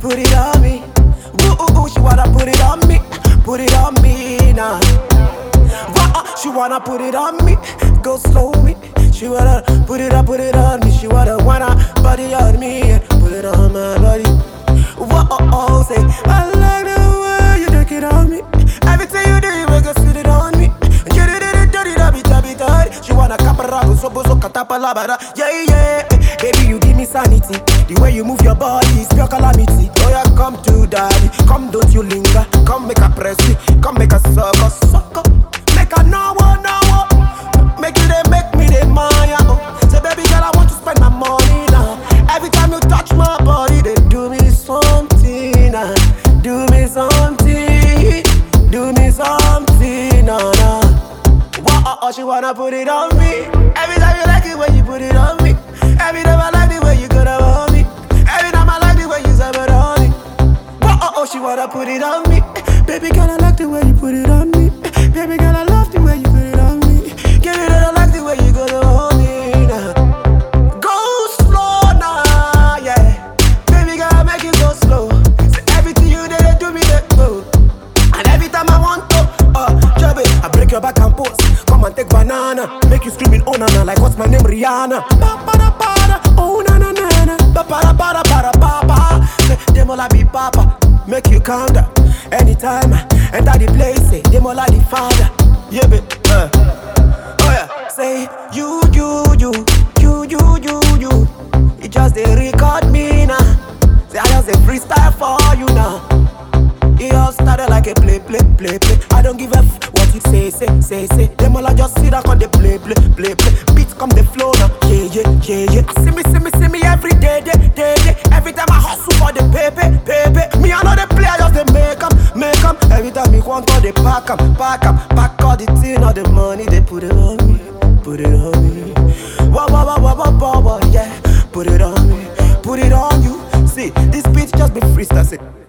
put it on me. Ooh, ooh, ooh, she wanna put it on me, put it on me now. Wah, she wanna put it on me, go slow me. She wanna put it up, put it on me. She wanna wanna body on me, put it on my body. Whoa, oh, oh, say I like the way you take it on me. Everything you do, you make us it on me. You did it, dirty, dirty, dirty, dirty. She wanna capara, so so catapalabara. Uh, yeah, yeah, baby, you give me sanity. The way you move your body is pure calamity. Wanna put it on me. Every time you like it when you put it on me. Every time I like the way you go on me. Every time I like the way you say it on me. Whoa, oh, oh, she wanna put it on me. Baby girl, I like the way you put it on me. Na like what's my name Rihanna. Ba ba da ba da, oh na na na na. Ba ba da ba da ba da ba ba. Say them all I be papa, make you calm down. Anytime I enter the place, say them all I the father. Yeah, babe. Uh. Oh yeah. Say you you you you you you you. It just they record me now. Say I just a freestyle for you now. It all started like a play, play, play, play. I don't give a f what you say, say, say, say. Them all I just sit down on the play, play, play, play. Beats come the flow now. Yeah, yeah, yeah, yeah. See me, see me, see me every day, day, day, day. Every time I hustle for the paper, paper. Me I know the play, I just they make 'em, make 'em. Every time me want to they pack 'em, pack 'em, pack all the thing, all the money they put it on me, put it on me. Wah wah wah wah wah wah wah, yeah. Put it on me, put it on you. See, this beat just be freestyle.